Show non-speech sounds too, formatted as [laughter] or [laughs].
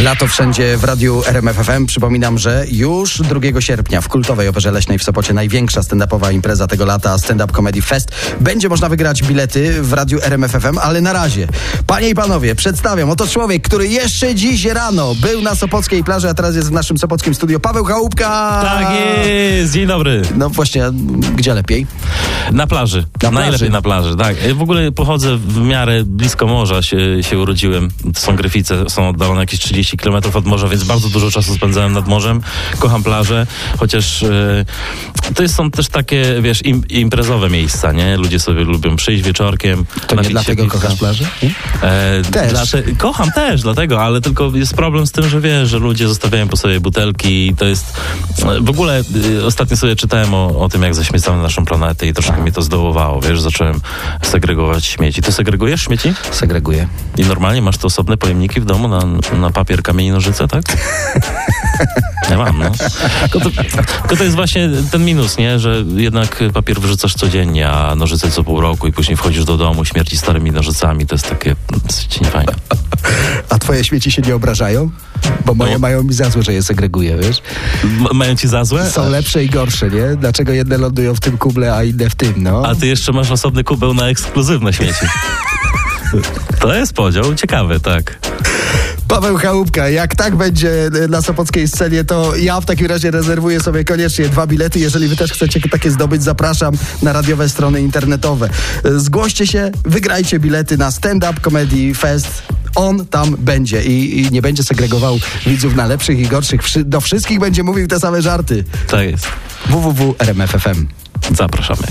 Lato wszędzie w radiu RMFFM. Przypominam, że już 2 sierpnia w kultowej Operze Leśnej w Sopocie największa stand-upowa impreza tego lata, Stand Up Comedy Fest. Będzie można wygrać bilety w radiu RMFFM, ale na razie. Panie i panowie, przedstawiam. Oto człowiek, który jeszcze dziś rano był na Sopockiej plaży, a teraz jest w naszym sopockim studio. Paweł Chałupka! Tak jest, dzień dobry. No właśnie, gdzie lepiej? Na plaży. Na plaży. Najlepiej na plaży, tak. W ogóle pochodzę w miarę blisko morza, się, się urodziłem. To są Gryfice, są oddalone jakieś 30 km od morza, więc bardzo dużo czasu spędzałem nad morzem. Kocham plażę, chociaż e, to jest, są też takie, wiesz, im, imprezowe miejsca, nie? Ludzie sobie lubią przyjść wieczorkiem. To nie dlatego kochasz plażę? E, Też. Dlate, kocham też, dlatego, ale tylko jest problem z tym, że wiesz, że ludzie zostawiają po sobie butelki i to jest... W ogóle y, ostatnio sobie czytałem o, o tym, jak zaśmiecamy naszą planetę i troszkę mnie to zdołowało, wiesz, zacząłem segregować śmieci. Ty segregujesz śmieci? Segreguję. I normalnie masz te osobne pojemniki w domu na, na papier, kamień i nożyce, tak? [laughs] Ja mam, no. Tylko to, tylko to jest właśnie ten minus, nie? Że jednak papier wyrzucasz codziennie, a nożyce co pół roku i później wchodzisz do domu, śmierci starymi nożycami. To jest takie dosyć niefajne. [laughs] A twoje śmieci się nie obrażają? Bo moje No. mają mi za złe, że je segreguję, wiesz? M- mają ci za złe? Są lepsze i gorsze, nie? Dlaczego jedne lądują w tym kuble, a inne w tym, no? A ty jeszcze masz osobny kubeł na ekskluzywne śmieci. [laughs] To jest podział ciekawy, tak. Paweł Chałupka, jak tak będzie na Sopockiej scenie, to ja w takim razie rezerwuję sobie koniecznie dwa bilety. Jeżeli wy też chcecie takie zdobyć, zapraszam na radiowe strony internetowe. Zgłoście się, wygrajcie bilety na Stand Up Comedy Fest. On tam będzie i, i nie będzie segregował widzów na lepszych i gorszych. Do wszystkich będzie mówił te same żarty. Tak jest. www.rmf.fm Zapraszamy.